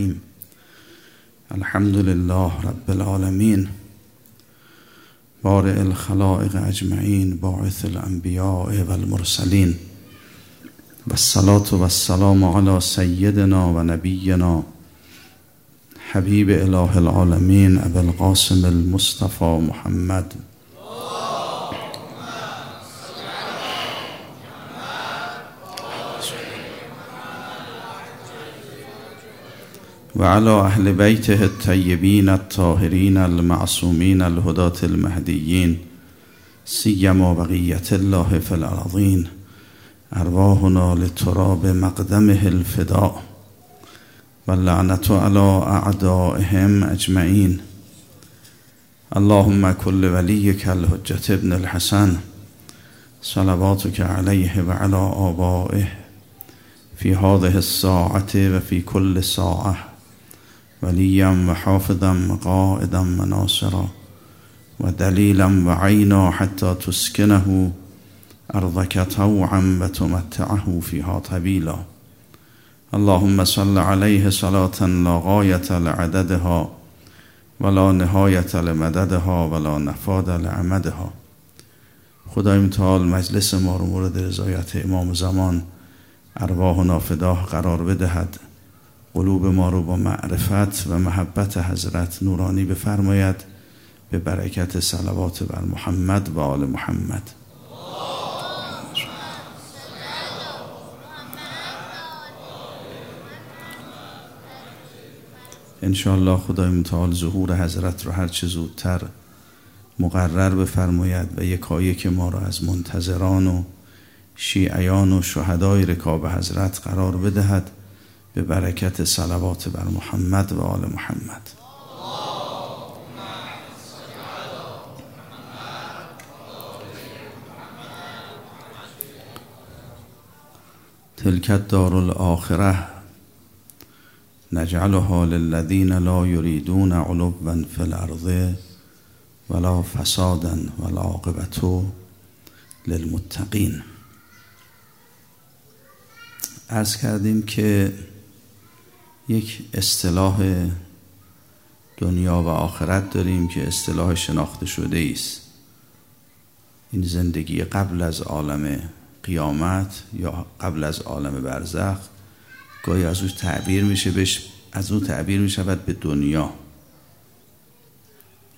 الرحیم الحمد لله رب العالمین بارئ الخلائق اجمعین باعث الانبیاء والمرسلین و الصلاة و السلام علی سیدنا و نبینا حبیب اله العالمین ابو القاسم المصطفى محمد. وعلى أهل بيته الطيبين الطاهرين المعصومين الهداة المهديين سيما بقية الله في الأراضين. أرواحنا لتراب مقدمه الفداء. واللعنة على أعدائهم أجمعين. اللهم كل وليك الحجة ابن الحسن. صلواتك عليه وعلى آبائه. في هذه الساعة وفي كل ساعة. وليا وحافظا وقائدا وناصرا ودليلا وعينا حتى تسكنه أرضك طوعا وتمتعه فيها طويلا. اللهم صل عليه صلاة لا غاية لعددها ولا نهایت لمددها ولا نفاد لعمدها. خدای متعال مجلس ما رو مورد رضایت امام زمان ارواح و نافداه قرار بدهد. قلوب ما رو با معرفت و محبت حضرت نورانی بفرماید به برکت صلوات بر محمد و آل محمد. انشاءالله خدای متعال ظهور حضرت رو هرچه زودتر مقرر بفرماید و یکایک ما را از منتظران و شیعیان و شهدای رکاب حضرت قرار بدهد. به برکت صلوات بر محمد و آل محمد. تلکت دار الاخره نجعلها للذین لا یریدون علوا فی الارض ولا فسادا ولا عاقبت للمتقین. ارز کردیم که یک اصطلاح دنیا و آخرت داریم که اصطلاح شناخته شده است این زندگی قبل از عالم قیامت یا قبل از عالم برزخ گاهی از او تعبیر میشه بهش از او تعبیر می‌شود به دنیا.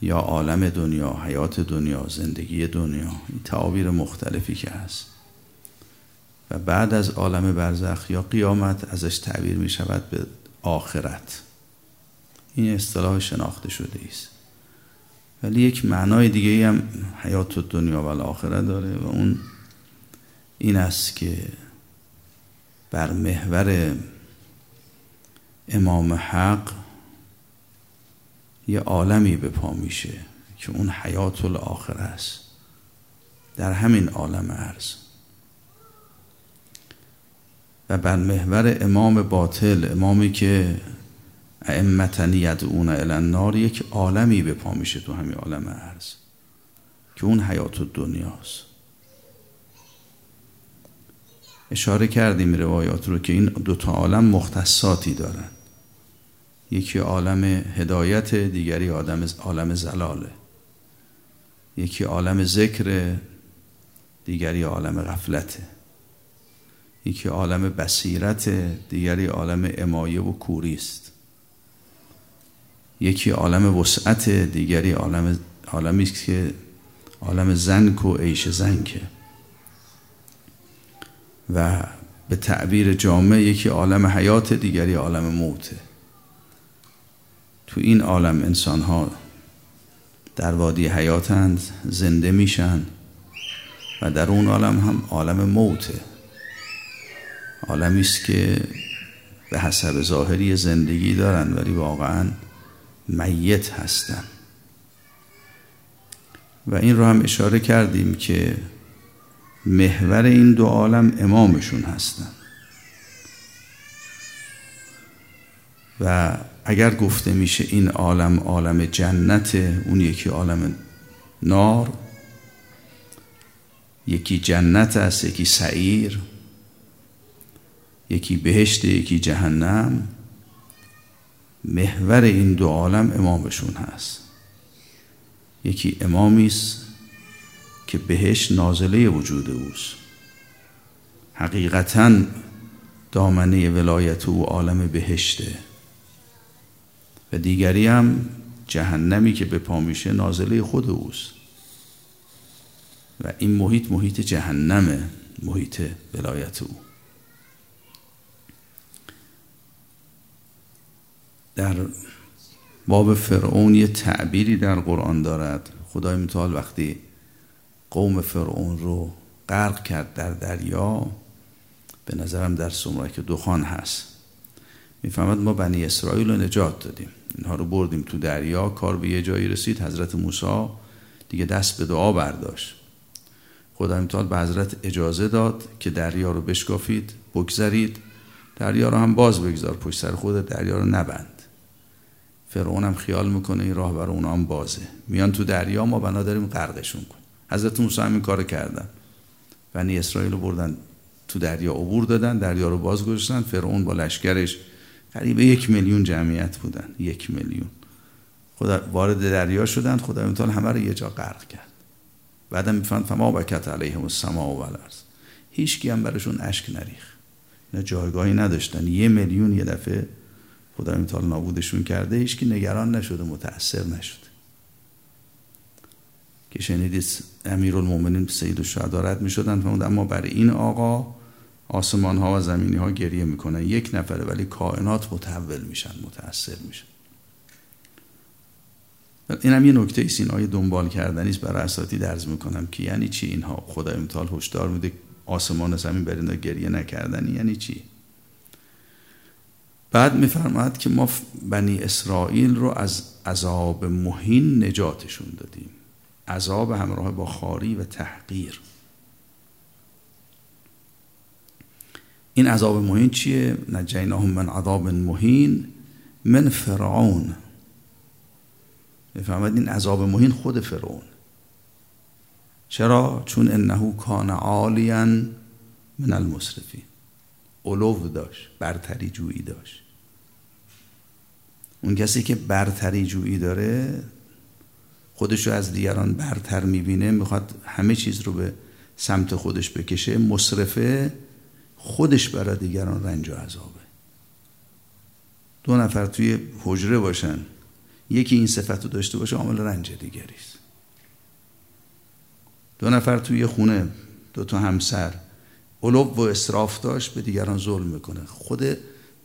یا عالم دنیا حیات دنیا زندگی دنیا این تعابیر مختلفی که هست. و بعد از عالم برزخ یا قیامت ازش تعبیر می شود به آخرت. این اصطلاح شناخته شده است ولی یک معنای دیگه هم حیات دنیا و آخرت داره و اون این است که بر محور امام حق یه عالمی به پا میشه که اون حیات الاخره است. در همین عالم عرض و بر محور امام باطل امامی که ائمتن یدعون الی النار یک عالمی به پا میشه تو همین عالم عرض که اون حیات دنیاست اشاره کردیم روایات رو که این دوتا عالم مختصاتی دارن. یکی عالم هدایت دیگری آدم عالم زلاله. یکی عالم ذکر دیگری عالم غفلته یکی عالم بصیرت دیگری عالم امایه و کوری است. یکی عالم وسعت دیگری عالم عالمی است که عالم زنک و عیش زنکه. و به تعبیر جامعه یکی عالم حیات دیگری عالم موته تو این عالم انسان ها در وادی حیاتند زنده میشن و در اون عالم هم عالم موته. عالمی است که به حسب ظاهری زندگی دارن ولی واقعا میت هستن. و این رو هم اشاره کردیم که محور این دو عالم امامشون هستن. و اگر گفته میشه این عالم عالم جنت اون یکی عالم نار یکی جنت است یکی سعیر. یکی بهشت یکی جهنم. محور این دو عالم امامشون هست. یکی امامی است که بهش نازله وجود اوست. حقیقتا دامنه ولایت او عالم بهشته. و دیگری هم جهنمی که به پا میشه نازله خود اوست. و این محیط محیط جهنمه محیط ولایت او. در باب فرعون یه تعبیری در قرآن دارد. خدای متعال وقتی قوم فرعون رو غرق کرد در دریا به نظرم در سمرک دخان هست. می‌فهمد ما بنی اسرائیل رو نجات دادیم. اینها رو بردیم تو دریا کار به یه جایی رسید. حضرت موسی دیگه دست به دعا برداشت. خدای متعال به حضرت اجازه داد که دریا رو بشکافید بگذرید. دریا رو هم باز بگذار پشت سر خود دریا رو نبند. فرعون هم خیال می‌کنه این راه برای اونا هم بازه. میان تو دریا ما بنا داریم غرقشون کن حضرت موسی هم این کار کردن. بنی اسرائیل رو بردن تو دریا عبور دادن دریا رو باز گذاشتن فرعون با لشکرش قریب یک میلیون جمعیت بودن. یک میلیون. خدا وارد دریا شدن خدا امتحان همه رو یه جا غرق کرد. بعدم می‌فهمد فما بکت علیهم السما و الارض. هیچ هم براشون اشک نریخ نه جایگاهی نداشتن. یه میلیون یه دفعه خدا امتحان نابودشون کرده هیچ کی نگران نشده متاثر نشده. که شنیدید امیر المومنین سید و شهدا رد می شدن اما برای این آقا آسمان ها و زمینی ها گریه می‌کنن. یک نفره ولی کائنات متحول میشن متاثر میشن. این هم یه نکته ایست اینها دنبال کردنیست برای اساتی درز می‌کنم که یعنی چی اینها؟ خدا امتحال هشدار میده آسمان و زمین بر اینا گریه نکردنی یعنی چی؟ بعد میفرماد که ما بنی اسرائیل رو از عذاب مهین نجاتشون دادیم. عذاب همراه با خاری و تحقیر. این عذاب مهین چیه؟ نجیناهم من عذاب مهین من فرعون. بفهمد این عذاب مهین خود فرعون. چرا؟ چون انه کان عالیا من المصرفین علو داشت برتری جویی داشت. اون کسی که برتری جویی داره خودش رو از دیگران برتر می‌بینه می‌خواد همه چیز رو به سمت خودش بکشه. مصرفه خودش برای دیگران رنج و عذابه. دو نفر توی حجره باشن. یکی این صفت رو داشته باشه عامل رنج دیگریست دو نفر توی خونه دو تا همسر. علوب و اصراف داشت به دیگران ظلم می‌کنه. خود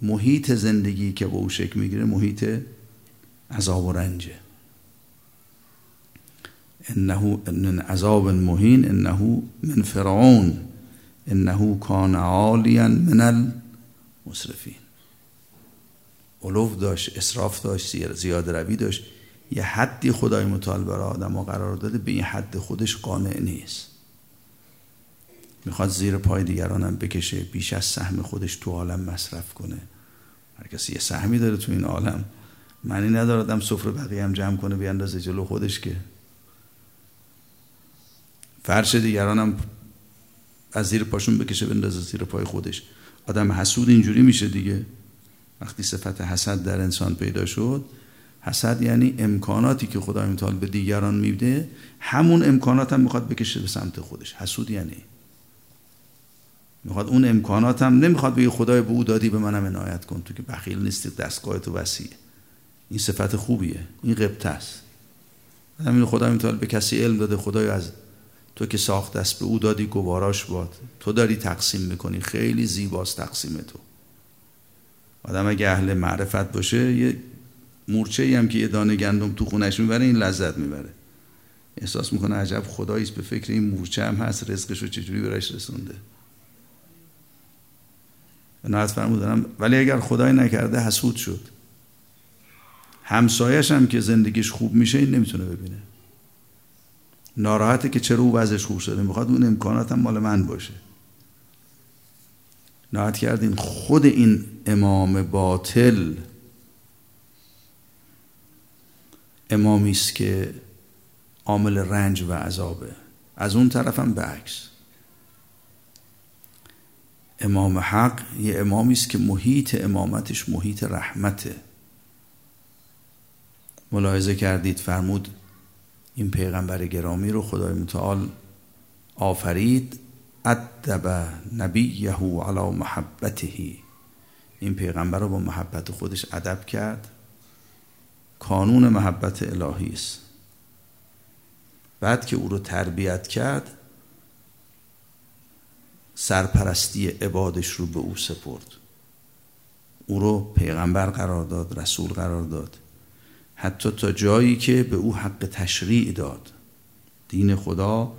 محیط زندگی که با او شکل می‌گیره محیط عذاب و رنجه. انه من عذاب مهین انه من فرعون انه کان عالیا من المصرفین علوف داشت اصراف داشت زیاد روی داشت. یه حدی خدای متعال برای آدم قرار داده به این حد خودش قانع نیست. می‌خواد زیر پای دیگرانم بکشه بیش از سهم خودش تو عالم مصرف کنه. هر کسی یه سهمی داره تو این عالم. معنی نداره آدم سفره بقیه هم جمع کنه بیاندازه جلو خودش که. فرش دیگرانم از زیر پاشون بکشه بندازه زیر پای خودش. آدم حسود اینجوری میشه دیگه. وقتی صفت حسد در انسان پیدا شد حسد یعنی امکاناتی که خدای متعال به دیگران میده همون امکانات هم می‌خواد بکشه به سمت خودش. حسود یعنی می‌خواد اون امکانات هم نمی‌خواد بگه خدای به او دادی به منم عنایت کن. تو که بخیل نیستی دستگاه تو وسیعه این صفت خوبیه. این قبطه است. همین خدای متعال به کسی علم داده خدای از تو که ساخت دست به او دادی گواراش باد. تو داری تقسیم می‌کنی. خیلی زیباست تقسیم تو. آدم اگه اهل معرفت باشه یه مورچه ای هم که یه دانه گندم تو خونش می‌بره این لذت می‌بره. احساس می‌کنه عجب خداییست. به فکر این مورچه هم هست رزقش رو چجوری برش رسونده. نهایت فرمودنم ولی اگر خدای نکرده حسود شد. همسایش هم که زندگیش خوب میشه این نمی‌تونه ببینه. ناراحته که چرا او وضعش خوب شده. می‌خواد اون امکانات هم مال من باشه. ناراحت کردین خود این امام باطل امامی است که عامل رنج و عذابه. از اون طرفم به عکس امام حق یه امامی است که محیط امامتش محیط رحمته. ملاحظه کردید فرمود این پیغمبر گرامی رو خدای متعال آفرید ادب نبیه علی محبته. این پیغمبر رو با محبت خودش ادب کرد. کانون محبت الهی است. بعد که او رو تربیت کرد سرپرستی عبادش رو به او سپرد. او رو پیغمبر قرار داد رسول قرار داد. حتی تا جایی که به او حق تشریع داد. دین خدا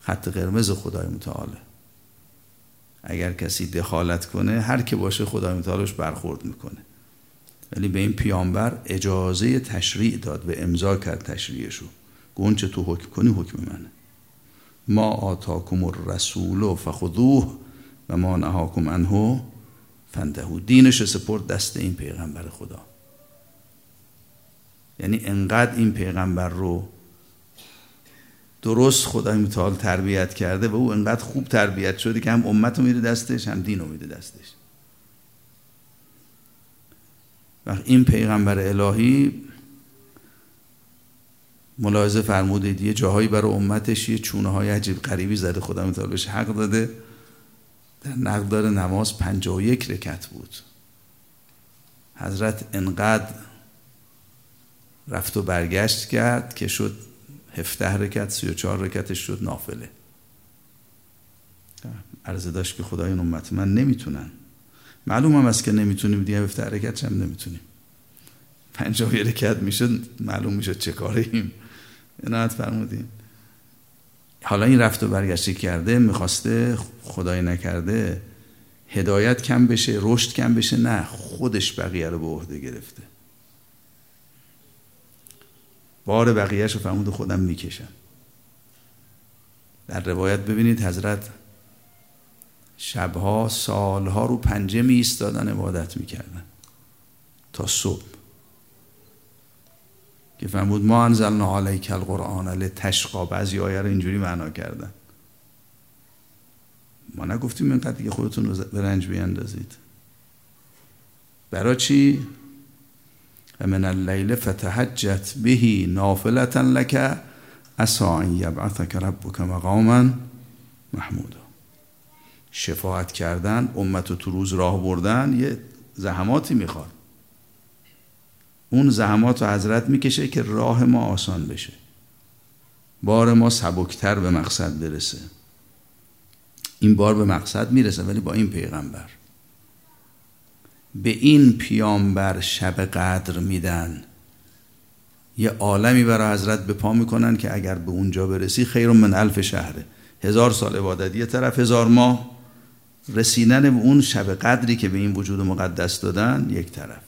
خط قرمز خدای متعاله اگر کسی دخالت کنه هر که باشه خدای متعالش برخورد می‌کنه. ولی به این پیامبر اجازه تشریع داد و امضا کرد تشریعشو. گونچه تو حکم کنی حکم منه. ما آتاکم الرسول فخذوه و ما نهاکم عنه فندهو دینش سپرد دست این پیغمبر خدا. یعنی انقدر این پیغمبر رو درست خدای متعال تربیت کرده و او انقدر خوب تربیت شده که هم امت رو میده دستش هم دین رو میده دستش. و این پیغمبر الهی ملاحظه فرمودید. یه جاهایی برای امتش یه چونه های عجیب غریبی زده. خدا حق داده. در نقدار نماز پنجا و یک رکت بود. حضرت انقدر رفت و برگشت کرد که شد هفته رکت سی و چهار رکتش شد نافله. عرضه داشت که خدای این امت من نمی‌تونن. معلوم هم است که نمی‌تونیم. دیگه هفته رکت هم نمی‌تونیم. پنجاه رکت می‌شد معلوم می‌شد چه کاره عنایت فرمودیم حالا این رفت و برگشتی کرده می‌خواسته خدای نکرده هدایت کم بشه رشد کم بشه نه خودش بقیه رو به عهده گرفته. بار بقیهش رو فرمود خودم می‌کشم. در روایت ببینید حضرت شبها سالها رو پنجه می ایستادن عبادت می‌کردن. تا صبح. که فرمود ما انزلنا علیک القرآن لتشقا بعضی آیه رو اینجوری معنا کردن. ما نگفتیم اینقدر دیگه خودتون رو به رنج بیاندازید. برای چی؟ و من اللیل فتحجت بهی نافلتا لک اسا ان یبعثک ربک مقاما محمودا. شفاعت کردن امت تو روز راه بردن یه زحماتی می‌خواد. اون زحمات رو حضرت می‌کشه که راه ما آسان بشه. بار ما سبکتر به مقصد برسه. این بار به مقصد می‌رسه ولی با این پیغمبر. به این پیامبر شب قدر میدن. یه عالمی برای حضرت به پا می‌کنن که اگر به اونجا برسی خیر من الف شهره هزار سال عبادت یه طرف هزار ماه. رسیدن به اون شب قدری که به این وجود مقدس دادن یک طرف.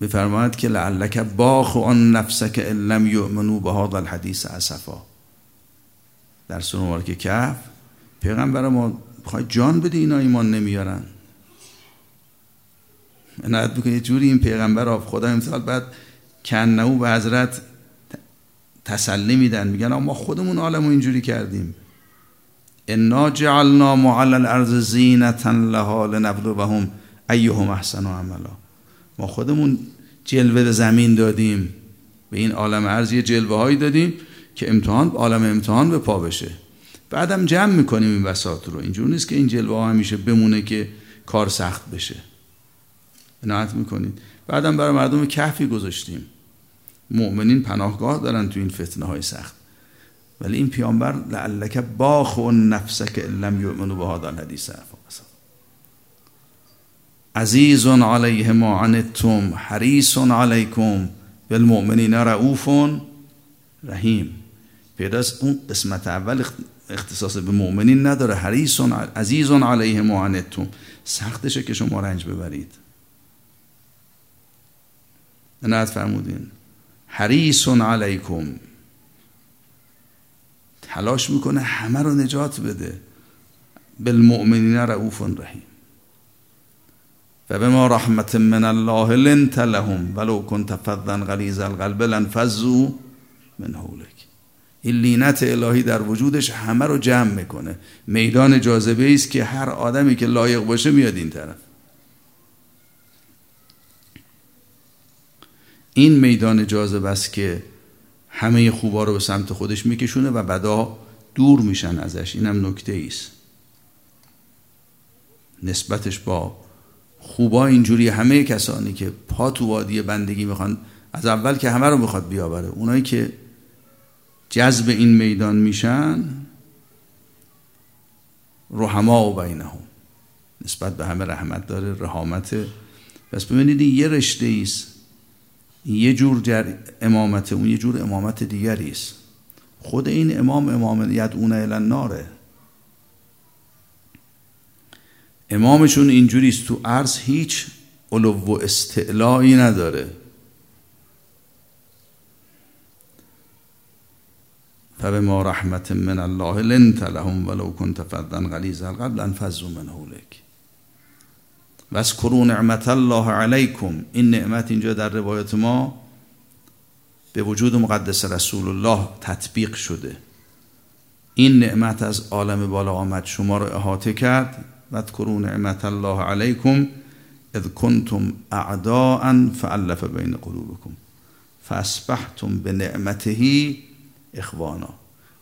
میفرماید که لعلک باخ آن نفسک ان لم یؤمنوا به هذا الحدیث اسفا. در سوره که کهف پیغمبر ما بخوای جان بده اینا ایمان نمیارن. عنایت بکنید جوری این پیغمبر آف خدا امثال بعد کنهو به حضرت تسلی میدن میگن ما خودمون عالمو اینجوری کردیم. انا جعلنا معل الارض زینتا لها لنبلوهم ایهم احسن عملا. ما خودمون جلوه زمین دادیم. به این عالم ارز یه جلوه هایی دادیم که امتحان عالم امتحان به پا بشه. بعدم جمع می‌کنیم این وساط رو. اینجور نیست که این جلوه ها همیشه بمونه که کار سخت بشه. عنایت می‌کنید. بعدم برای مردم کهفی گذاشتیم. مؤمنین پناهگاه دارن تو این فتنه های سخت. ولی این پیامبر لعلک باخ و نفسک لم یؤمنوا به هذا الحدیث عزیز علیه ما عنتم حریص علیکم بالمؤمنین رعوف رحیم. پیداست اون قسمت اول اختصاص به مؤمنین نداره. حریص عزیز علیه ما عنتم. سختشه که شما رنج ببرید. عنایت فرمودین. حریص علیکم. تلاش می‌کنه همه رو نجات بده. بالمؤمنین رعوف رحیم. و به ما رحمت من الله لنت لهم ولو کنت فظا غلیز القلب لنفضوا من حولک این لینت الهی در وجودش همه رو جمع می‌کنه. میدان جاذبه است که هر آدمی که لایق باشه میاد این طرف. این میدان جاذبه است که همه خوبا رو به سمت خودش میکشونه و بدا دور میشن ازش. اینم نکته است. نسبتش با خوبا اینجوری همه کسانی که پا تو وادی بندگی می‌خوان از اول که همه رو می‌خواد بیاوره. اونایی که جذب این میدان میشن رحما و بینهم. نسبت به همه رحمت داره رحامت. پس ببینید یه رشته است یه جور جر امامت اون یه جور امامت دیگری است. خود این امام امام یدعون الی ناره. امامشون اینجوری است تو عرض هیچ علو و استعلایی نداره. فبما رحمت من الله لنت لهم ولو كنت فظا غلیظ القلب لانفضوا من حولك واذكروا نعمت الله علیکم. این نعمت اینجا در روایت ما به وجود مقدس رسول الله تطبیق شده. این نعمت از عالم بالا آمد. شما رو احاطه کرد. واذكروا نعمت الله علیکم اذ کنتم اعداء فالف بین قلوبكم. فاصبحتم به نعمته اخوانا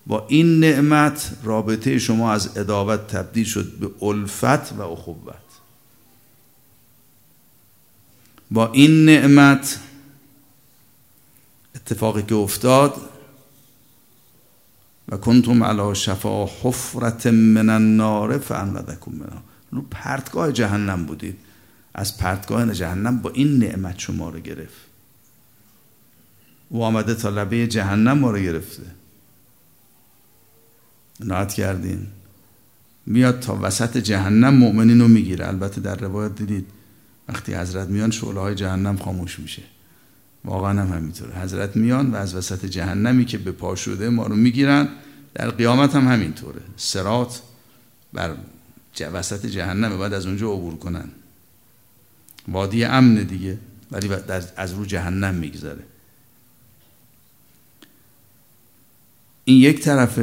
با این نعمت رابطه شما از ادابت تبدیل شد به الفت و اخوت. با این نعمت اتفاقی که افتاد و کنتم علی شفا حفرت من النار فانقذکم منها. رو پرتگاه جهنم بودید. از پرتگاه جهنم با این نعمت شما رو گرفت. او آمده تا لبه جهنم ما رو گرفته. نهات کردین. میاد تا وسط جهنم مؤمنین رو می‌گیره. البته در روایت دیدید وقتی حضرت میان شعله های جهنم خاموش میشه. واقعا هم همینطوره حضرت میان و از وسط جهنمی که به پا شده ما رو می‌گیرن در قیامت هم همینطوره. سرات بر وسط جهنم بعد از اونجا عبور کنن. وادی امن دیگه ولی از رو جهنم میگذره. این یک طرف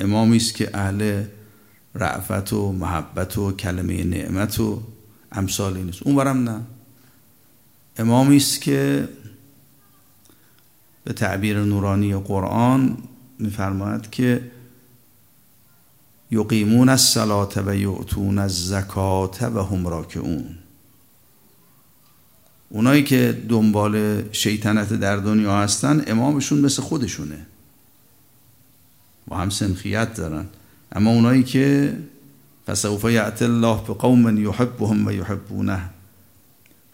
امامی است که اهل رعفت و محبت و کلمه نعمت و امثال نیست اون برم نه. امامی است که به تعبیر نورانی قرآن میفرماید که یقیمون الصلاة و یعطون الزکات و هم راکعون. اونایی که دنبال شیطنت در دنیا هستن امامشون مثل خودشونه. با هم سنخیت دارن. اما اونایی که فسوف یعت الله بقوم یحبهم و یحبونه.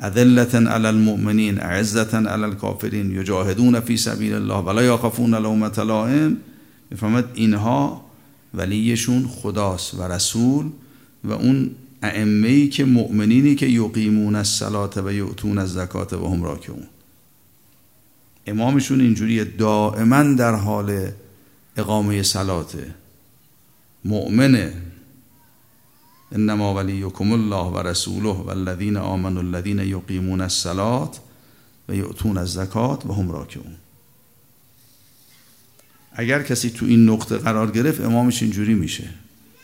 اذلة على المؤمنین اعزة على الكافرین یجاهدون فی سبیل الله ولا یخافون لومة لائم می‌فهمد اینها ولیشون خداست و رسول و اون ائمه که مؤمنینی که یقیمون الصلاه و یؤتون الزکات و هم راکعون. امامشون اینجوریه دائما در حال اقامه صلاته. مؤمنه انما ولیکم الله و رسوله و الذین آمنوا الذین یقیمون الصلاة و یؤتون الزکات و هم راکعون اگر کسی تو این نقطه قرار گرفت امامش اینجوری میشه.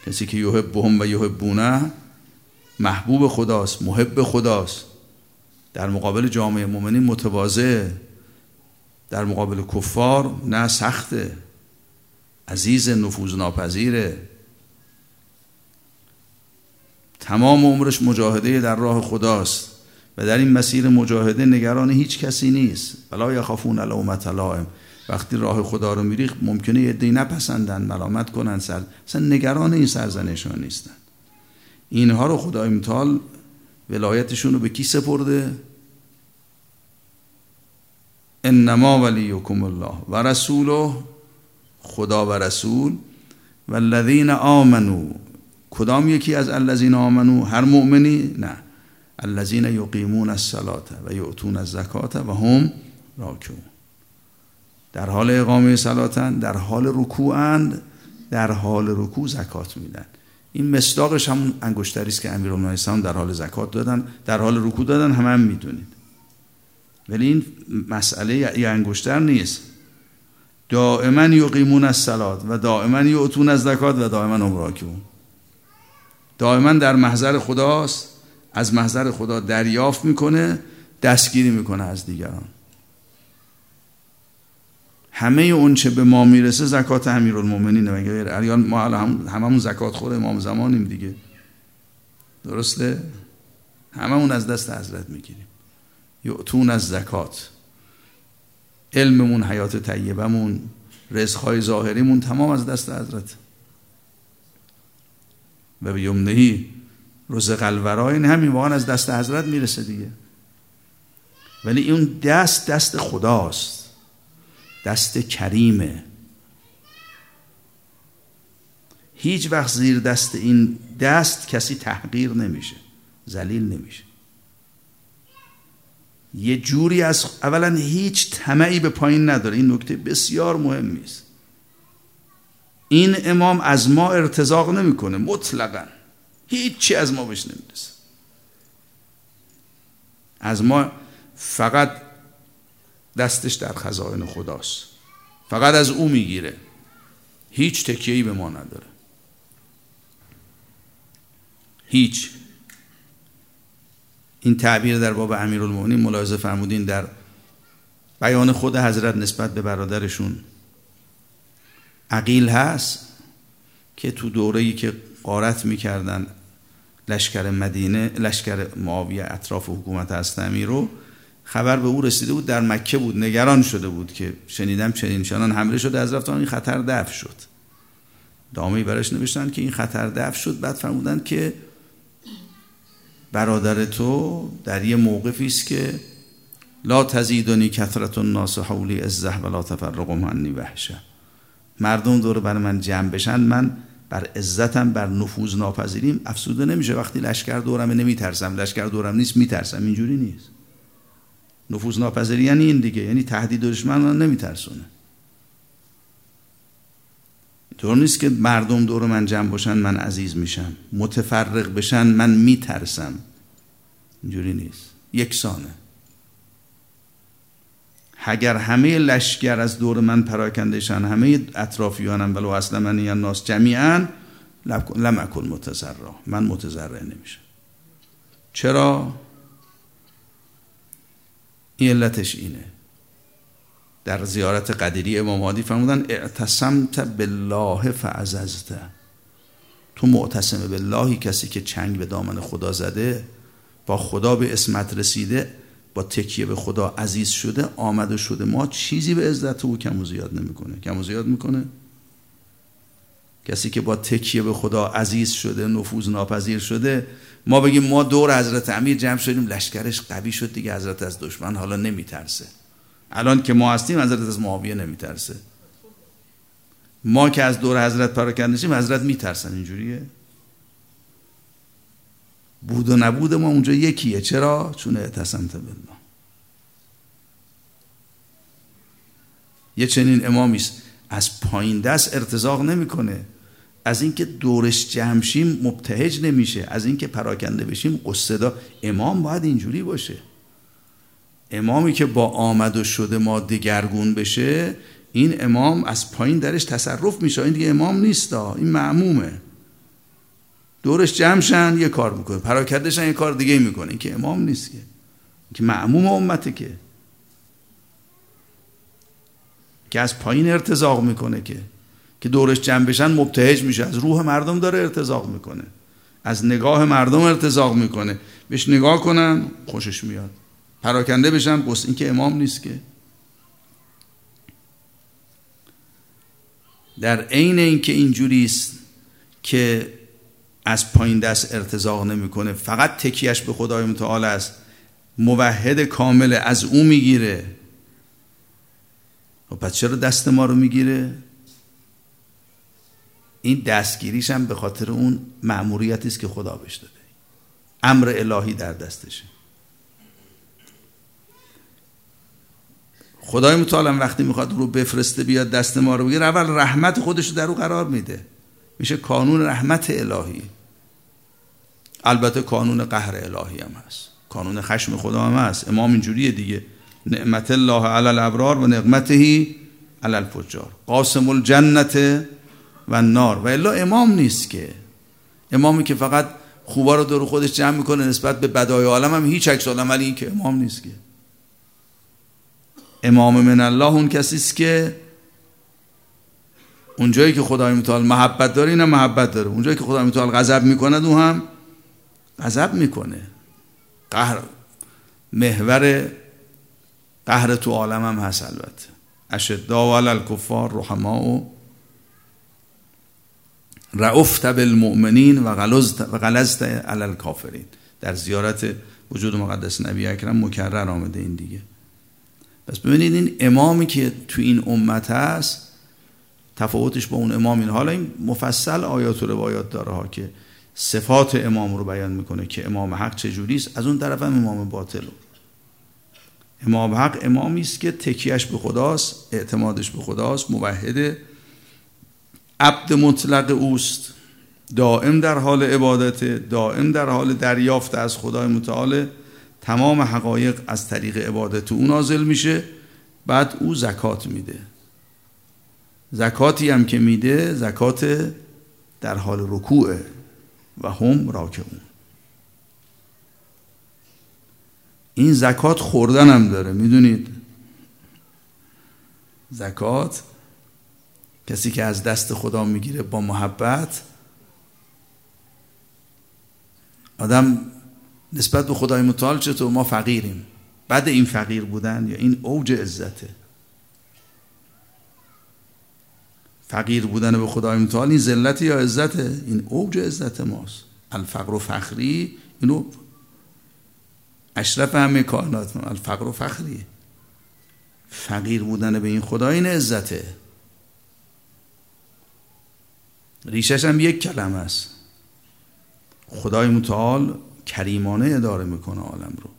کسی که یحبهم و یحبونه محبوب خداست محب خداست. در مقابل جامعه مؤمنین متواضع در مقابل کفار نه سخته. عزیز نفوذ ناپذیره تمام عمرش مجاهده در راه خداست و در این مسیر مجاهده نگران هیچ کسی نیست. بلا یخافون علومت لائم. وقتی راه خدا رو میری ممکنه یه دی نپسندن ملامت کنن سر. اصلا نگران این سرزنشان نیستن. اینها رو خدا امتال ولایتشون رو به کی سپرده؟ انما ولیکم الله و رسوله خدا و رسول و الذین آمنو کدام یکی از الذین آمنو؟ هر مؤمنی؟ نه. الذین یقیمون الصلاه و یؤتون الزکات و هم راکعون. در حال اقامه صلاتن در حال رکوعند در حال رکوع زکات میدن. این مصداقش همون انگشتری است که امیرالمومنین در حال زکات دادن در حال رکوع دادن همه هم می‌دونید. ولی این مسئله یه انگشتر نیست. دائما یقیمون از و دائما یعطون از زکات و دائما هم راکعون. دائما در محضر خداست از محضر خدا دریافت می‌کنه دستگیری می‌کنه از دیگران. همه اون چه به ما می‌رسه زکات امیرالمومنینه مگه الان ما هم هممون زکات خور امام زمانیم دیگه. درسته؟ هممون از دست حضرت می‌گیریم. یعتون از زکات علممون حیات طیبمون رزقهای ظاهریمون تمام از دست حضرت. و به یمنهی رزق الورای همین واقعا از دست حضرت می‌رسه دیگه. ولی اون دست دست خداست. دست کریمه. هیچ وقت زیر دست این دست کسی تحقیر نمیشه ذلیل نمیشه. یه جوری از اولا هیچ طمعی به پایین نداره. این نکته بسیار مهمی است این امام از ما ارتزاق نمی‌کنه مطلقا. هیچی از ما بهش نمی‌رسه. از ما فقط دستش در خزائن خداست. فقط از او می‌گیره. هیچ تکیهی به ما نداره. هیچ. این تعبیر در باب امیرالمومنین ملاحظه فرمودین در بیان خود حضرت نسبت به برادرشون عقیل هست که تو دوره‌ای که قارت می‌کردن لشکر مدینه لشکر معاویه اطراف حکومت هستمی رو خبر به او رسیده بود در مکه بود نگران شده بود که شنیدم چنین شانان حمله شده از رفتان این خطر دفع شد. دامه برش نوشتن که این خطر دفع شد بعد فرمودن که برادر تو در یه موقفی است که لا تزیدنی کثرت الناس حولی ازه ولا تفرق عنی وحشه. مردم دور برای من جمع بشن من بر عزتم بر نفوذ ناپذیریم. افسوده نمیشه وقتی لشکر دورم نمیترسم. لشکر دورم نیست میترسم. اینجوری نیست. نفوذ ناپذیری یعنی این دیگه. یعنی تهدید دشمن من نمیترسونه. طور نیست که مردم دور من جمع باشن من عزیز میشم. متفرق بشن من میترسم. اینجوری نیست. یکسانه. اگر همه لشکر از دور من پراکندشن همه اطرافیانم ولو اصلا من یا ناس جمیعا لم اکن متضرع. من متضرع نمیشم. چرا؟ این علتش اینه. در زیارت قدیری امام مادی فرمودن اعتصمت بالله فعززت. تو معتصم باللهی کسی که چنگ به دامن خدا زده با خدا به اسمت رسیده با تکیه به خدا عزیز شده آمده شده. ما چیزی به عزت او کم و زیاد نمی‌کنه. کم و زیاد می‌کنه. کسی که با تکیه به خدا عزیز شده نفوذ ناپذیر شده ما بگیم ما دور حضرت امیر جمع شدیم لشکرش قوی شد دیگه حضرت از دشمن حالا نمیترسه. الان که ما هستیم حضرت از معاویه نمیترسه. ما که از دور حضرت پراکندشیم حضرت میترسن. اینجوریه؟ بود و نبود ما اونجا یکیه. چرا؟ چون اعتصمت بالله. یه چنین امامی از پایین دست ارتزاق نمی‌کنه. از اینکه دورش جمع شیم مبتهج نمیشه. از اینکه پراکنده بشیم قصدا امام باید اینجوری باشه. امامی که با آمد و شده ما دگرگون بشه این امام از پایین درش تصرف میشه. این دیگه امام نیست. این معمومه. دورش جمع یه کار می‌کنه. پراکندشن یه کار دیگه می‌کنه. این که امام نیست که. که معموم امته که. که از پایین ارتزاق می‌کنه که. که دورش جمع بشن مبتهج میشه. از روح مردم داره ارتزاق می‌کنه. از نگاه مردم ارتزاق می‌کنه. بهش نگاه کنن خوشش میاد. پراکنده بشن بس این که امام نیست که. در عین اینکه اینجوری است که از پایین دست ارتزاق نمی‌کنه. فقط تکیهش به خدای متعال است. موحد کامل از او می‌گیره. و خب پس چرا دست ما رو می‌گیره؟ این دستگیریش هم به خاطر اون معموریتی است که خدا بهش داده. امر الهی در دستشه. خدای متعال وقتی می‌خواد رو بفرسته بیاد دست ما رو بگیره اول رحمت خودش رو در او قرار میده. میشه کانون رحمت الهی. البته کانون قهر الهی هم هست. کانون خشم خدا هم هست. امام اینجوریه دیگه. نعمت الله علی الابرار و نعمتهی علی الفجار. قاسم الجنت و نار و الا امام نیست که. امامی که فقط خوبا رو دور خودش جمع می‌کنه نسبت به بدای عالم هم هیچ عکس عملی این که امام نیست که. امام من الله اون کسی است که اونجایی که خدای متعال محبت داره اینم محبت داره. اونجایی که خدای متعال غضب می‌کنه او هم غضب می‌کنه. قهر محور قهر تو عالم هم هست البته. اشدا و الکفار رحما و رعفت بالمؤمنین و غلظت علی الکافرین. در زیارت وجود مقدس نبی اکرم مکرر آمده این دیگه. پس ببینید این امامی که تو این امت هست تفاوتش با اون امام این حالا این مفصل آیات و روایات داره ها که صفات امام رو بیان می‌کنه که امام حق چجوری است از اون طرف هم امام باطل. امام حق امامی است که تکیهش به خداست اعتمادش به خداست موحده عبد مطلق اوست دائم در حال عبادت دائم در حال دریافت از خدای متعال. تمام حقایق از طریق عبادت او نازل میشه بعد او زکات میده. زکاتی هم که میده زکات در حال رکوعه. و هم راکعون. این زکات خوردن هم داره می‌دونید؟ زکات کسی که از دست خدا می‌گیره با محبت آدم نسبت به خدای متعال چطور؟ ما فقیریم. بعد این فقیر بودن یا این اوج عزته. فقیر بودن به خدای متعال این ذلت یا عزته این اوج عزت ماست. الفقر و فخری اینو اشرف همه کائنات الفقر و فخری. فقیر بودن به این خدا این عزته. ریشش هم یک کلمه است. خدای متعال کریمانه اداره می‌کنه عالم رو.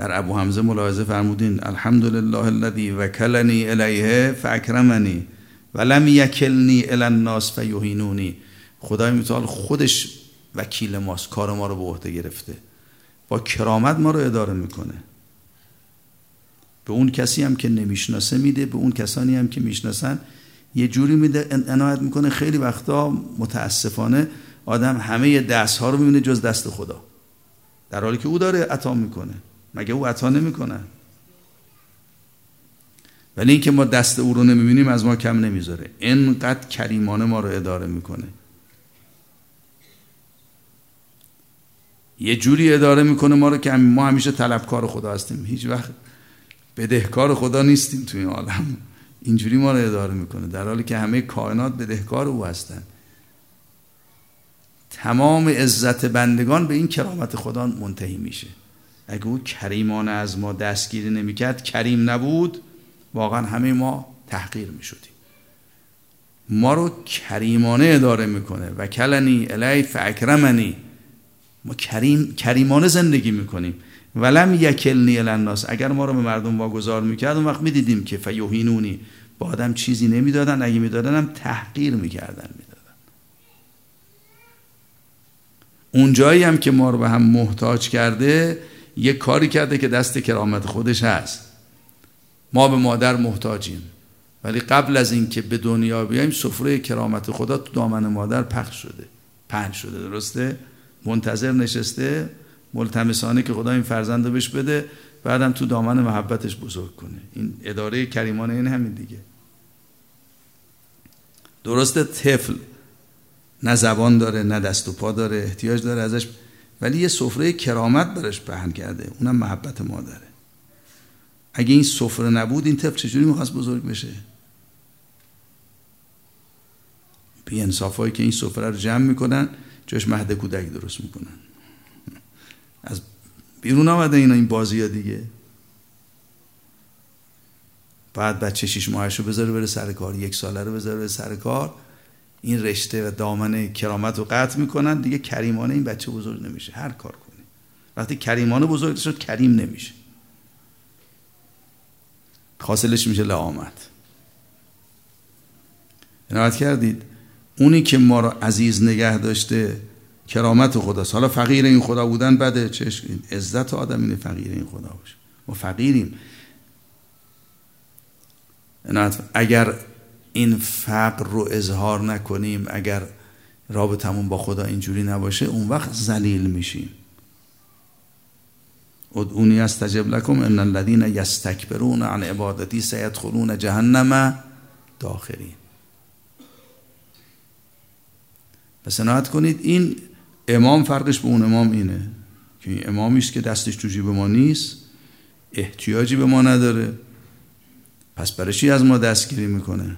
در ابو حمزه ملاحظه فرمودین الحمدلله الذی وکلنی الیه فاکرمنی و لم یکلنی الی الناس فیهینونی. خدای متعال خودش وکیل ماست کار ما رو به عهده گرفته. با کرامت ما رو اداره می‌کنه. به اون کسی هم که نمی‌شناسه میده به اون کسانی هم که می‌شناسن یه جوری میده عنایت می‌کنه. خیلی وقتا متاسفانه آدم همه دست ها رو می‌بینه جز دست خدا. در حالی که او داره عطا می‌کنه. مگه او عطا نمی‌کنه؟ ولی اینکه ما دست او رو نمی‌بینیم از ما کم نمی‌ذاره. انقدر کریمانه ما رو اداره می‌کنه. یه جوری اداره می‌کنه ما رو که ما همیشه طلبکار خدا هستیم. هیچ وقت بدهکار خدا نیستیم توی این عالم. اینجوری ما رو اداره می‌کنه. در حالی که همه کائنات بدهکار او هستند تمام عزت بندگان به این کرامت خدا منتهی میشه. اگه او کریمانه از ما دستگیری نمی‌کرد کریم نبود واقعا همه ما تحقیر می‌شدیم. ما رو کریمانه اداره می‌کنه. و کلنی الی فاکرمنی. ما کریم کریمانه زندگی می‌کنیم. ولم یکلنی الناس. اگر ما رو به مردم واگذار می‌کرد اون وقت می‌دیدیم که فیوهینونی. با آدم چیزی نمی‌دادن اگه می‌دادن هم تحقیر می‌کردن می‌دادن. اون جایی هم که ما رو به هم محتاج کرده یه کاری کرده که دست کرامت خودش هست. ما به مادر محتاجیم. ولی قبل از اینکه به دنیا بیایم سفره کرامت خدا تو دامن مادر پخش شده. پنج شده درسته؟ منتظر نشسته. ملتمسانه که خدا این فرزند رو بهش بده بعدم تو دامن محبتش بزرگ کنه. این اداره کریمانه این همین دیگه. درسته؟ طفل نه زبان داره نه دست و پا داره احتیاج داره ازش ولی یه سفره کرامت برش پهن کرده. اونم محبت مادره. اگه این سفره نبود این طفل چجوری می‌خواست بزرگ بشه؟ بی انصاف که این سفره رو جمع می‌کنن جاش مهد کودک درست می‌کنن. از بیرون آمده اینا این بازی ها دیگه. بعد بچه شیش ماهش رو بذاره بره سر کار یک ساله رو بذاره بره سر کار. این رشته و دامن کرامت رو قطع می‌کنن دیگه کریمانه این بچه بزرگ نمیشه. هر کار کنی. وقتی کریمانه بزرگ شد کریم نمیشه. حاصلش میشه لعامت. عنایت کردید. اونی که ما رو عزیز نگه داشته کرامت خداست حالا فقیر این خدا بودن بده. چش عزت آدم اینه فقیر این خدا باشه. ما فقیریم. اگر این فقر رو اظهار نکنیم اگر رابطمون با خدا اینجوری نباشه اون وقت زلیل میشیم. ادعونی استجب لکم ان الذین یستکبرون عن عبادتی سیدخلون جهنم داخرین. پس کنید این امام فرقش به اون امام اینه که این امامی است که دستش تو جیب ما نیست احتیاجی به ما نداره. پس برای چی از ما دستگیری می‌کنه؟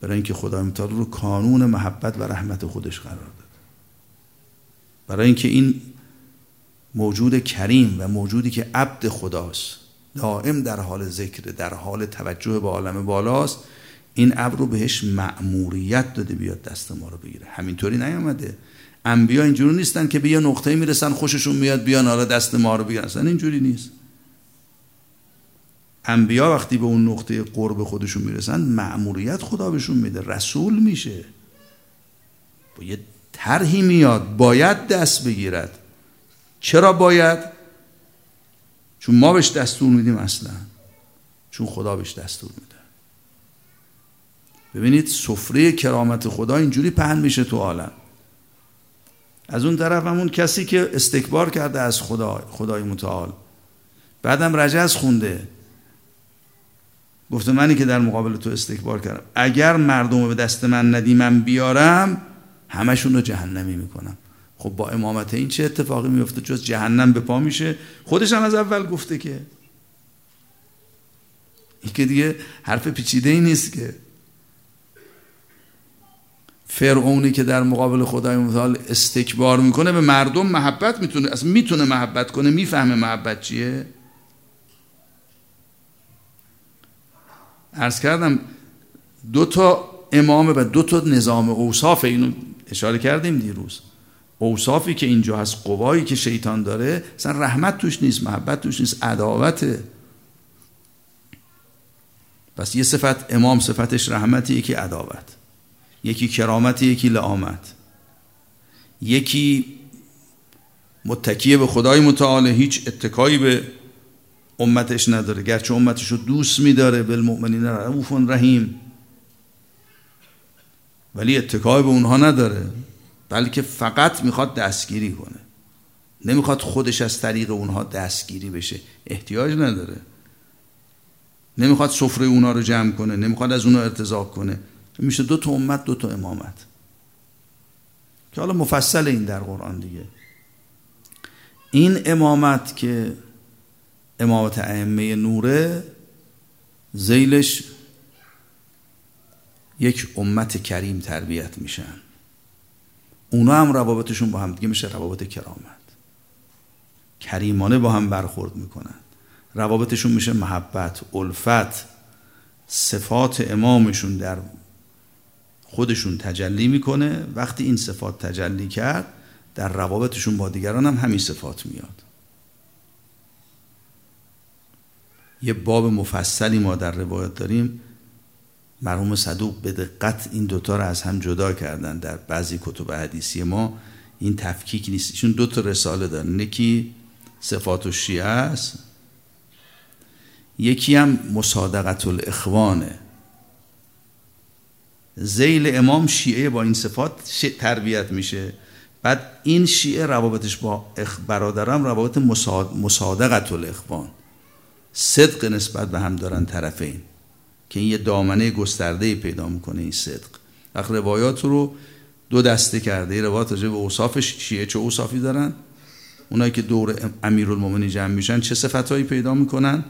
برای اینکه خدا متعال رو کانون محبت و رحمت خودش قرار داد. برای اینکه این موجود کریم و موجودی که عبد خداست دائم در حال ذکر در حال توجه به عالم بالاست این ابر رو بهش مأموریت داده بیاد دست ما رو بگیره. همینطوری نیامده. انبیا اینجوری نیستن که به یه نقطه می‌رسن خوششون میاد بیان حالا دست ما رو بگیرن. اینجوری نیست. انبیا وقتی به اون نقطه قرب خودشون می‌رسن مأموریت خدا بهشون میده رسول میشه. با یه طرحی میاد باید دست بگیرد. چرا باید؟ چون ما بهش دستور میدیم اصلا. چون خدا بهش دستور میده. ببینید سفره کرامت خدا اینجوری پهن میشه تو عالم. از اون طرف همون کسی که استکبار کرده از خدا خدای متعال. بعدم رجز خونده. گفته منی که در مقابل تو استکبار کردم. اگر مردم به دست من ندی من بیارم همشون رو جهنمی می‌کنم. خب با امامت این چه اتفاقی میفته جز جهنم به پا میشه. خودش هم از اول گفته که. این که دیگه حرف پیچیده ای نیست که. فرعونی که در مقابل خدای متعال استکبار می‌کنه به مردم محبت می‌تونه اصلا می‌تونه محبت کنه می‌فهمه محبت چیه؟ ارز کردم دو تا امامه و دو تا نظام اوصاف اینو اشاره کردیم دیروز. اوصافی که اینجا هست قوایی که شیطان داره اصلا رحمت توش نیست محبت توش نیست عداوته. پس یه صفت امام صفتش رحمتی یکی عداوت. یکی کرامت یکی لعامت. یکی متکیه به خدای متعال هیچ اتکایی به امتش نداره. گرچه امتش رو دوست میداره بالمؤمنین. رعوف رحیم. ولی اتکای به اونها نداره. بلکه فقط می‌خواد دستگیری کنه. نمی‌خواد خودش از طریق اونها دستگیری بشه. احتیاج نداره. نمی‌خواد سفره اونها رو جمع کنه. نمی‌خواد از اونها ارتزاق کنه. میشه دو تا امت دو تا امامت. که حالا مفصل این در قرآن دیگه. این امامت که امامت ائمه نوره زیلش یک امت کریم تربیت میشن. اونا هم روابطشون با هم دیگه میشه روابط کرامت. کریمانه با هم برخورد می‌کنن. روابطشون میشه محبت الفت صفات امامشون در خودشون تجلی می‌کنه. وقتی این صفات تجلی کرد در روابطشون با دیگران هم همین صفات میاد. یه باب مفصلی ما در روایت داریم. مرحوم صدوق به دقت این دوتا رو از هم جدا کردن در بعضی کتب حدیثی ما. این تفکیک نیست. چون دو تا رساله دارن. یکی صفات و شیعه است. یکی هم مصادقت الاخوانه زیل امام شیعه با این صفات تربیت میشه. بعد این شیعه روابطش با برادرم روابط مصادقت الاخوان. صدق نسبت به هم دارن طرفین. که این یه دامنه گسترده پیدا می‌کنه این صدق. وقت روایات رو دو دسته کرده. روایات راجع به اوصاف شیعه چه اوصافی دارن؟ اونایی که دور امیرالمومنین جمع میشن چه صفتهایی پیدا می‌کنن؟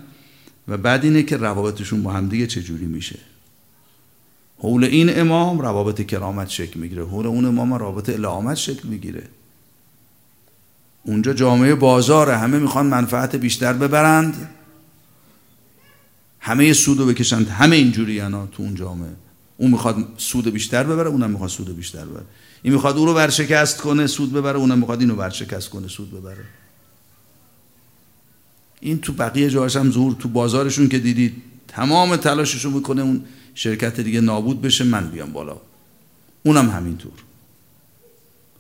و بعد اینه که روابطشون با همدیگه چجوری میشه؟ حول این امام روابط کرامت شکل می‌گیره. حول اون امام روابط الهامت شکل می‌گیره. اونجا جامعه بازاره. همه می‌خوان منفعت بیشتر ببرند. همه سودو بکشند همه اینجوری انا تو اون جامعه. اون می‌خواد سود بیشتر ببره اونم می‌خواد سود بیشتر ببره. این می‌خواد او رو ورشکست کنه سود ببره اونم می‌خواد اینو ورشکست کنه سود ببره. این تو بقیه جاهاش هم ظهور. تو بازارشون که دیدید تمام تلاششون می‌کنه اون شرکت دیگه نابود بشه من بیام بالا. اونم همینطور.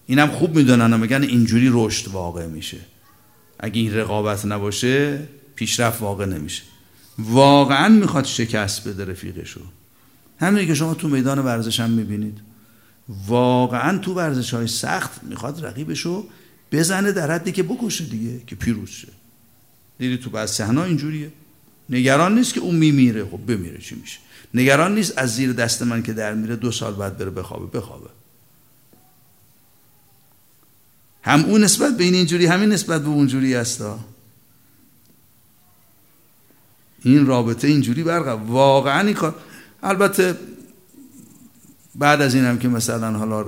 اینم خوب می‌دونن میگن اینجوری رشد واقع میشه. اگه این رقابت نباشه پیشرفت واقع نمیشه. واقعا می‌خواد شکست بده رفیقشو. همینی که شما تو میدان ورزش هم می‌بینید. واقعا تو ورزش های سخت می‌خواد رقیبشو بزنه در حدی که بکشه دیگه که پیروز شه. دیدی تو بعض صحنه اینجوریه. نگران نیست که اون میمیره. خب بمیره چی میشه. نگران نیست از زیر دست من که در میره دو سال بعد بره بخوابه. بخوابه. هم اون نسبت به این اینجوری همین نسبت به اونجوری هستا. این رابطه اینجوری برقرار واقعا این کار البته بعد از این هم که مثلا حالا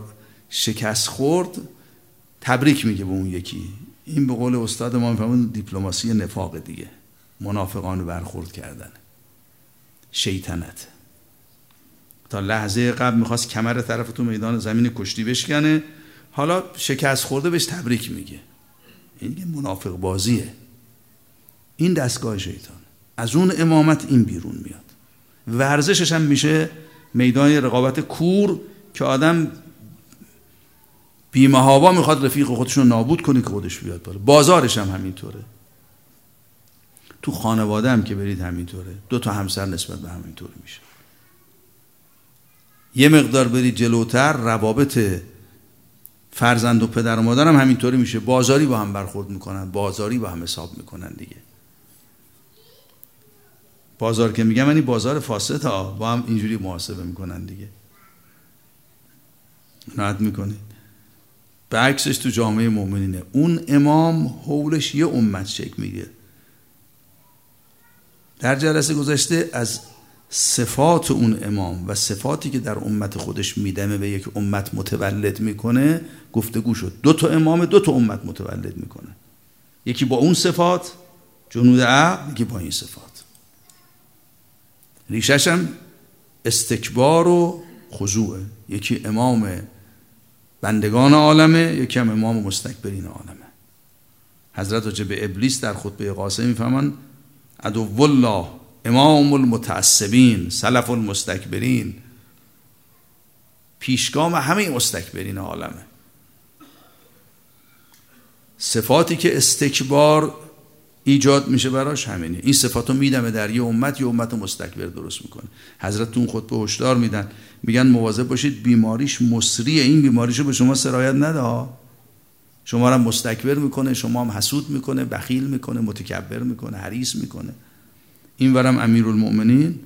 شکست خورد تبریک میگه به اون یکی. این به قول استاد ما میفهمون دیپلماسی نفاق دیگه. منافقان برخورد کردن. شیطنت. تا لحظه قبل می‌خواست کمر طرف تو میدان زمین کشتی بشکنه. حالا شکست خورده بهش تبریک میگه. این منافق بازیه. این دستگاه شیطان. از اون امامت این بیرون میاد. ورزشش هم میشه میدان رقابت کور که آدم بیمهابا می‌خواد رفیق خودشون نابود کنه که خودش بیاد بالا. بازارش هم همینطوره. تو خانواده هم که برید همینطوره. دو تا همسر نسبت به همینطور میشه. یه مقدار برید جلوتر روابط فرزند و پدر و مادر هم همینطوری میشه. بازاری با هم برخورد می‌کنن بازاری با هم حساب می‌کنن دیگه. بازار که میگم یعنی بازار فاسد ها با هم اینجوری محاسبه می‌کنن دیگه. نهت می‌کنید. عکسش تو جامعه مؤمنینه اون امام حولش یه امت شکل میگه در جلسه گذشته از صفات اون امام و صفاتی که در امت خودش میدمه به یک امت متولد می‌کنه گفتگو شد. دو تا امام دو تا امت متولد می‌کنه. یکی با اون صفات جنود عقل یکی با این صفات. ریشش هم استکبار و خضوعه یکی امام بندگان عالمه یکی هم امام مستکبرین عالمه. حضرت راجع به ابلیس در خطبه قاسم می‌فهمن عدو الله امام المتعصبین سلف المستکبرین. پیشگام همه مستکبرین عالمه. صفاتی که استکبار ایجاد میشه براش همینه. این صفات رو میدمه در یه امت یه امت مستکبر درست می‌کنه. حضرت اون خود به هشدار میدن. میگن مواظب باشید بیماریش مصریه این بیماریشو به شما سرایت نده شما را مستکبر می‌کنه شما هم حسود می‌کنه بخیل می‌کنه متکبر می‌کنه حریص می‌کنه. این ورم امیرالمؤمنین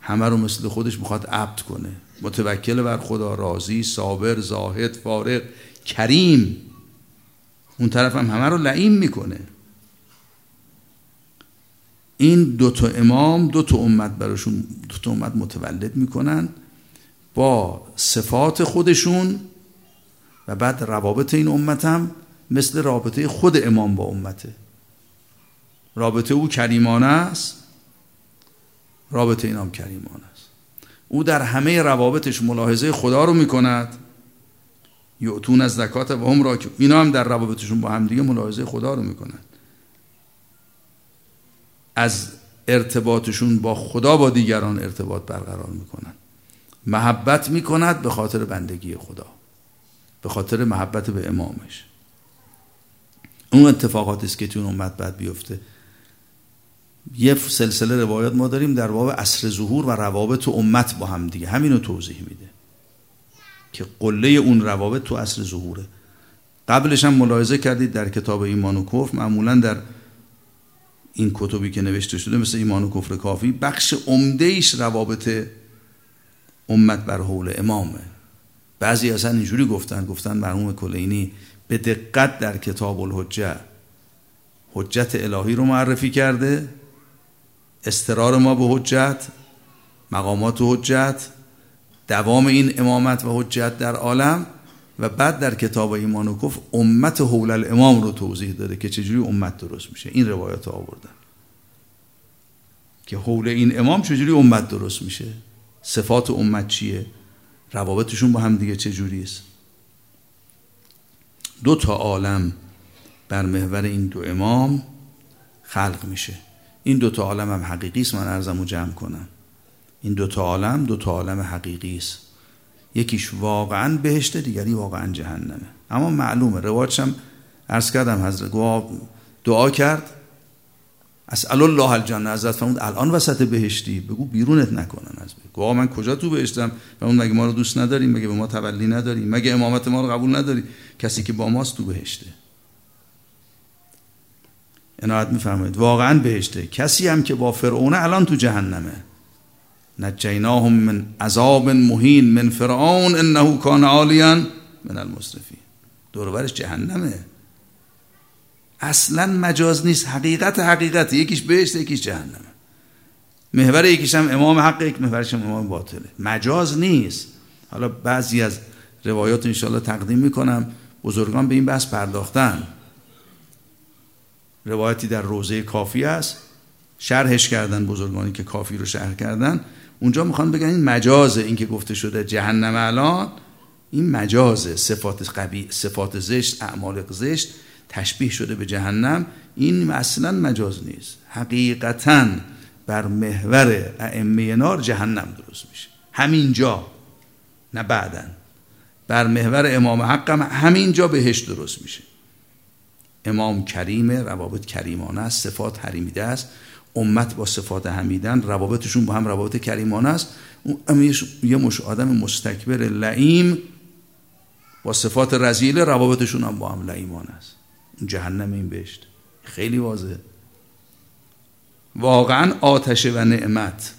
همه رو مثل خودش می‌خواد عبد کنه. متوکل بر خدا راضی صابر زاهد فارغ کریم. اون طرف هم همه رو لعیم می‌کنه. این دو تا امام دو تا امت براشون دو تا امت متولد می‌کنن با صفات خودشون و بعد روابط این امت هم مثل رابطه خود امام با امته. رابطه او کریمانه است رابطه این هم کریمانه است. او در همه روابطش ملاحظه خدا رو می‌کند. یعتون از زکات و هم را اینا هم در روابطشون با هم دیگه ملاحظه خدا رو می‌کنند. از ارتباطشون با خدا با دیگران ارتباط برقرار می‌کنن. محبت می‌کند به خاطر بندگی خدا. به خاطر محبت به امامش. اون اتفاقاتی است که تو امت بعد بیفته. یه سلسله روایات ما داریم در باب عصر ظهور و روابط امت با هم دیگه. همینو توضیح میده. که قله اون روابط تو عصر ظهوره. قبلش هم ملاحظه کردید در کتاب ایمان و کفر معمولا در این کتبی که نوشته شده مثل ایمان و کفر کافی بخش عمدهش روابط امت بر حول امامه. بعضی اصلا اینجوری گفتن گفتن مرحوم کلینی به دقت در کتاب الحجه حجت الهی رو معرفی کرده استرار ما به حجت مقامات و حجت دوام این امامت و حجت در عالم. و بعد در کتاب ایمان و کفر امت حول الامام رو توضیح داده که چجوری امت درست میشه. این روایت آوردن. که حول این امام چجوری امت درست میشه. صفات امت چیه؟ روابطشون با هم دیگه چجوری است؟ دو تا عالم بر محور این دو امام خلق میشه. این دو تا عالم هم حقیقی است من ارزمو جمع کنم. این دو تا عالم دو تا عالم حقیقی است. یکیش واقعا بهشته دیگری واقعا جهنمه. اما معلومه روایتش هم عرض کردم حضرت دعا کرد. اسال الله الجنه حضرت فرمود الان وسط بهشتی؟ بگو بیرونت نکنن از بگو من کجا تو بهشتم؟ و اون مگه ما رو دوست نداری مگه به ما تولی نداری مگه امامت ما رو قبول نداری کسی که با ماست تو بهشته. عنایت میفرمایید واقعا بهشته. کسی هم که با فرعون الان تو جهنمه. نجیناهم من عذاب مهین من فرعون انه کان عالیا من المسرفین. دوربرش جهنمه. اصلا مجاز نیست. حقیقت حقیقت. یکیش بهشت یکیش جهنمه محور یکیش هم امام حق یک محورش هم امام باطله مجاز نیست. حالا بعضی از روایات انشاءالله تقدیم می‌کنم. بزرگان به این بحث پرداختن. روایتی در روزه کافی است. شرحش کردن بزرگانی که کافی رو شرح کردن. اونجا می‌خوان بگن این مجازه این که گفته شده جهنم الان این مجازه صفات قبی صفات زشت اعمال زشت تشبیه شده به جهنم. این اصلا مجاز نیست. حقیقتا بر محور ائمه نار جهنم درست میشه. همینجا نه بعدا. بر محور امام حقم همینجا بهش درست میشه. امام کریم روابط کریمانه است صفات حریمیده است. امت با صفات حمیدن روابطشون با هم روابط کریمانه است. یه مش آدم مستکبر لعیم با صفات رزیل روابطشون هم با هم لعیمانه است. جهنم این بهشت. خیلی واضحه. واقعا آتشه و نعمت.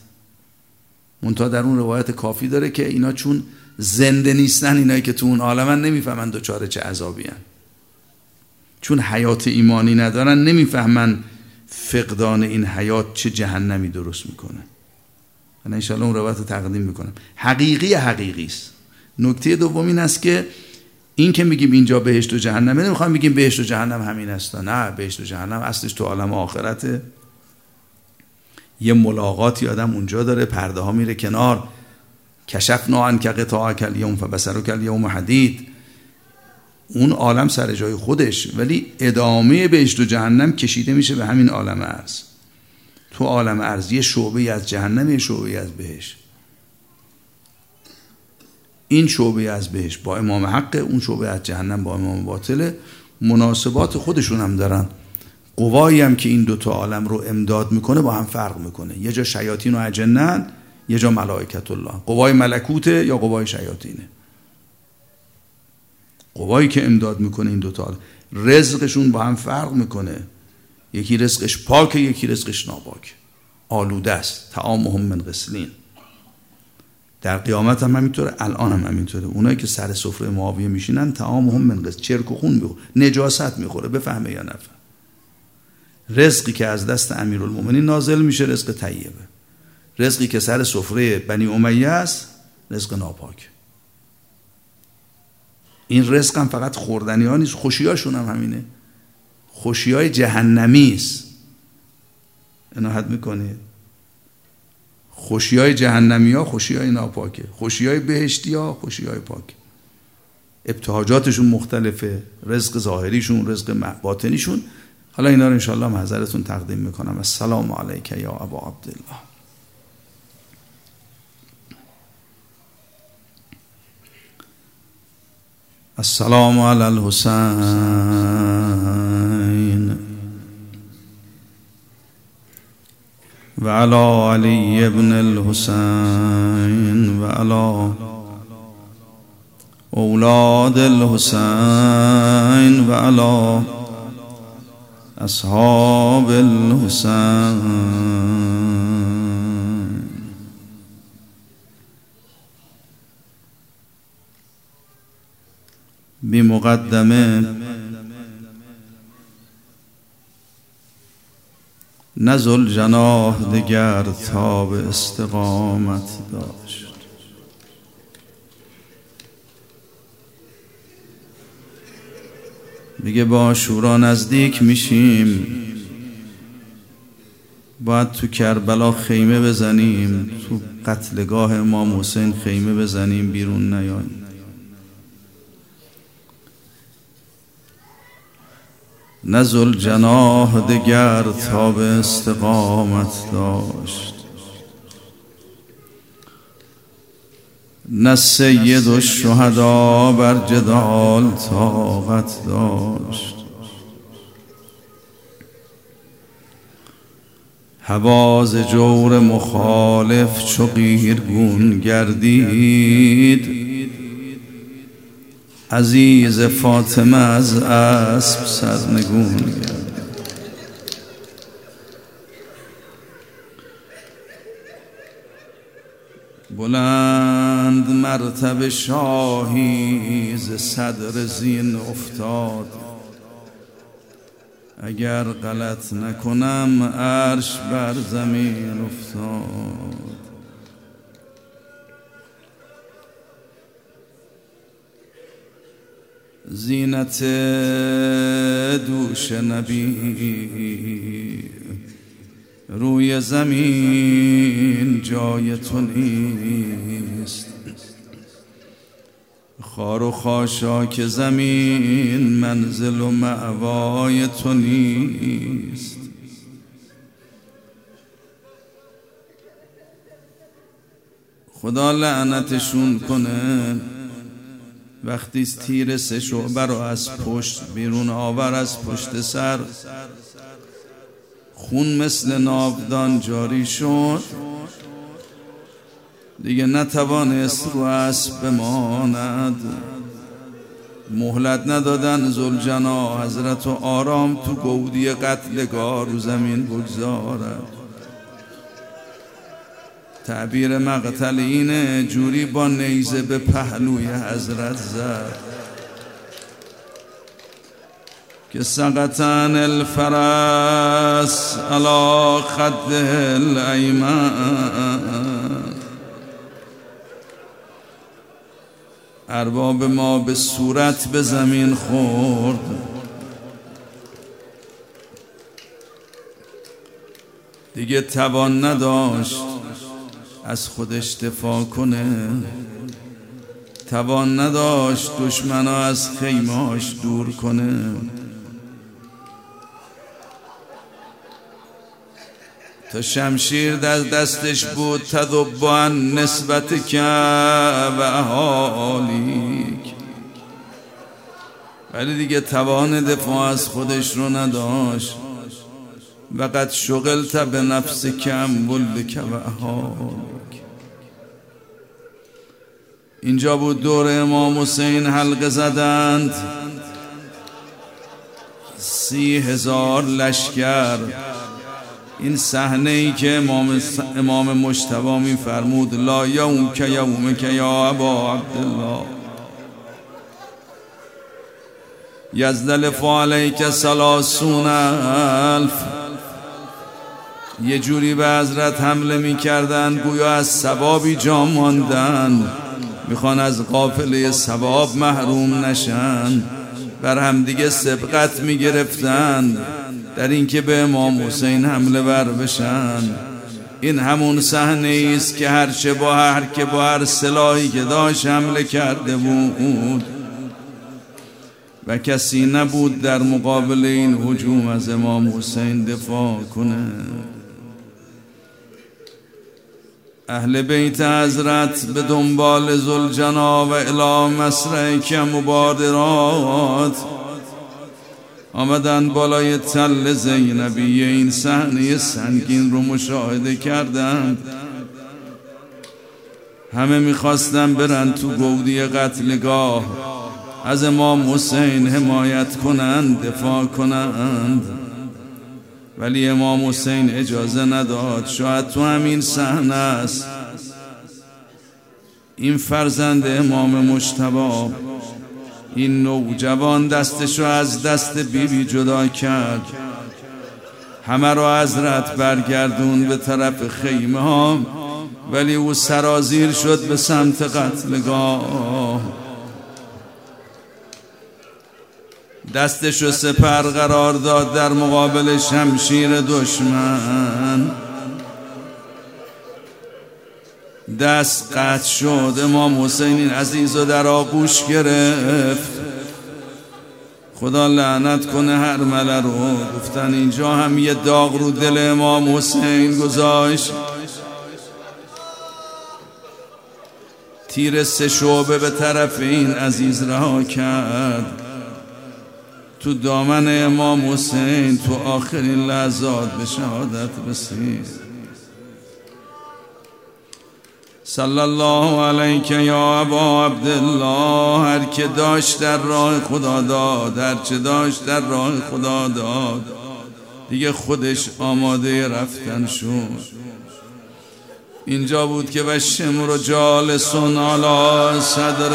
منتها در اون روایت کافی داره که اینا چون زنده نیستن اینایی که تو اون عالمن نمی‌فهمن دوچاره چه عذابی هن. چون حیات ایمانی ندارن نمی‌فهمن فقدان این حیات چه جهنمی درست می‌کنه؟ من انشاءالله اون روایت رو تقدیم می‌کنم. حقیقی حقیقی است. نکته دوم این است که این که میگیم اینجا بهشت و جهنم نمی‌خوام بگیم بهشت و جهنم همین است. نه بهشت و جهنم اصلش تو عالم آخرته. یه ملاقاتی آدم اونجا داره پرده ها میره کنار. کشف نوعن که قطاع کل یوم فبسر کل یوم حدید. اون عالم سر جای خودش ولی ادامه بهشت و جهنم کشیده میشه به همین عالم ارز. تو عالم ارز یه شعبه از جهنم یه شعبه از بهشت. این شعبه از بهش با امام حق اون شعبه از جهنم با امام باطله مناسبات خودشون هم دارن. قوایی هم که این دوتا عالم رو امداد می‌کنه با هم فرق می‌کنه. یه جا شیاطین و اجنن یه جا ملائکت الله قوای ملکوته یا قوای شیاطینه؟ قوایی که امداد می‌کنه این دوتا رزقشون با هم فرق می‌کنه. یکی رزقش پاکه یکی رزقش ناپاک. آلوده است. تعامهم من غسلین. در قیامت هم همینطوره. الان هم همینطوره. اونایی که سر سفره معاویه میشینن تعام هم من چرک و خون می‌خوره نجاست می‌خوره. بفهمه یا نفهم. رزقی که از دست امیرالمومنین نازل میشه رزق طیبه. رزقی که سر سفره بنی امیه است رزق ناپاک. این رزق هم فقط خوردنی ها نیست خوشی هاشون هم همینه. خوشی های جهنمی است. حد می‌کنید. خوشی های جهنمی ها خوشی های ناپاکه. خوشی های بهشتی ها خوشی های پاکه. ابتهاجاتشون مختلفه رزق ظاهریشون رزق باطنیشون. حالا اینا رو انشاءالله محضرتون تقدیم می‌کنم. السلام علیک یا ابا عبدالله. السلام علی الحسین وعلى علي بن الحسين وعلى أولاد الحسين وعلى أصحاب الحسين. بمقدمه. نزل جناح دگر به استقامت داشت. میگه با شورا نزدیک میشیم. باید تو کربلا خیمه بزنیم. تو قتلگاه امام حسین خیمه بزنیم بیرون نیاییم. نزل جناح دگر تا به استقامت داشت نه سید و شهدا بر جدال طاقت داشت. هواز جور مخالف چو قیرگون گردید. عزیز فاطمه از اسب سرنگون گردید بلند مرتب شاهی ز صدر زین افتاد. اگر غلط نکنم عرش بر زمین افتاد. زینت دوش نبی روی زمین جای تو نیست. خار و خاشاک زمین منزل و معوای تو نیست. خدا لعنتشون کنه. وقتی تیر سه شعبه رو از پشت بیرون آور از پشت سر خون مثل ناودان جاری شد. دیگه نتوانست رو اسب بماند. مهلت ندادن زلجنا حضرت و آرام تو گودی قتلگاه رو زمین بگذارد. تعبیر مقتل اینه جوری با نیزه به پهلوی حضرت زد که سقطن الفرس على خد الایمن ارباب ما به صورت به زمین خورد. دیگه توان نداشت. از خودش دفاع کنه. توان نداشت دشمنا از خیماش دور کنه. تا شمشیر در دستش بود تذبان نسبت که و حالیک ولی دیگه توان دفاع از خودش رو نداشت. وقت شغلت به نفس کم ولد که و حالیک اینجا بود دور امام حسین حلقه زدند. سی هزار لشکر. این صحنه ای که امام, مشتبا می فرمود لا یوم که یوم که یا ابا عبدالله. یزدلف علیک سلاسون الف. یه جوری به حضرت حمله می کردن گویا از سبابی جا ماندن. می‌خوان از قافله سباب محروم نشن. بر همدیگه سبقت می‌گرفتن در اینکه به امام حسین حمله بر بشن. این همون صحنه است که هر چه با هر که با هر سلاحی که داشت حمله کرده بود. و کسی نبود در مقابل این حجوم از امام حسین دفاع کنه. اهل بیت حضرت به دنبال زلجنا و الی مسرع مبادرات آمدن بالای تل زینبی این صحنه سنگین رو مشاهده کردند. همه می‌خواستن برن تو گودی قتلگاه. از امام حسین حمایت کنند دفاع کنند ولی امام حسین اجازه نداد. شاید تو همین صحنه است. این فرزند امام مشتباب این نوجوان دستشو از دست بیبی بی جدا کرد. همه رو حضرت برگردون به طرف خیمه ها ولی او سرازیر شد به سمت قتلگاه دستشو سپر قرار داد در مقابل شمشیر دشمن. دست قطع شد امام حسین عزیز و در آغوش گرفت. خدا لعنت کنه هر مله رو. گفتن اینجا هم یه داغ رو دل امام حسین گذاشت. تیر سه شعبه به طرف این عزیز رها کرد. تو دامن امام حسین تو آخرین لحظات به شهادت رسید صلی الله علیک یا ابا عبدالله هر که داشت در راه خدا داد هر چه داشت در راه خدا داد. دیگه خودش آماده رفتن شد. اینجا بود که و شمر و جالسون علا صدرک.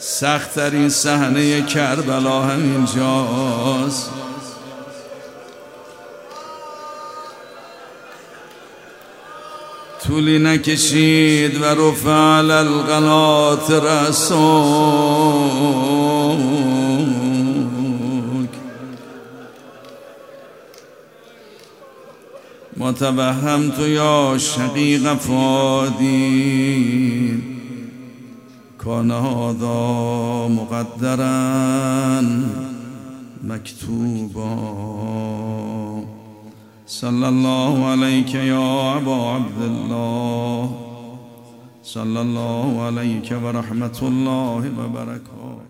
سختترین صحنه کربلا همینجاست. طولی نکشید و رفع القنات رسوک. ما توهم تو یا شقیق فادی. کان هذا مقدرا مکتوبا. صلى الله عليك يا أبا عبد الله صلى الله عليك ورحمة الله وبركاته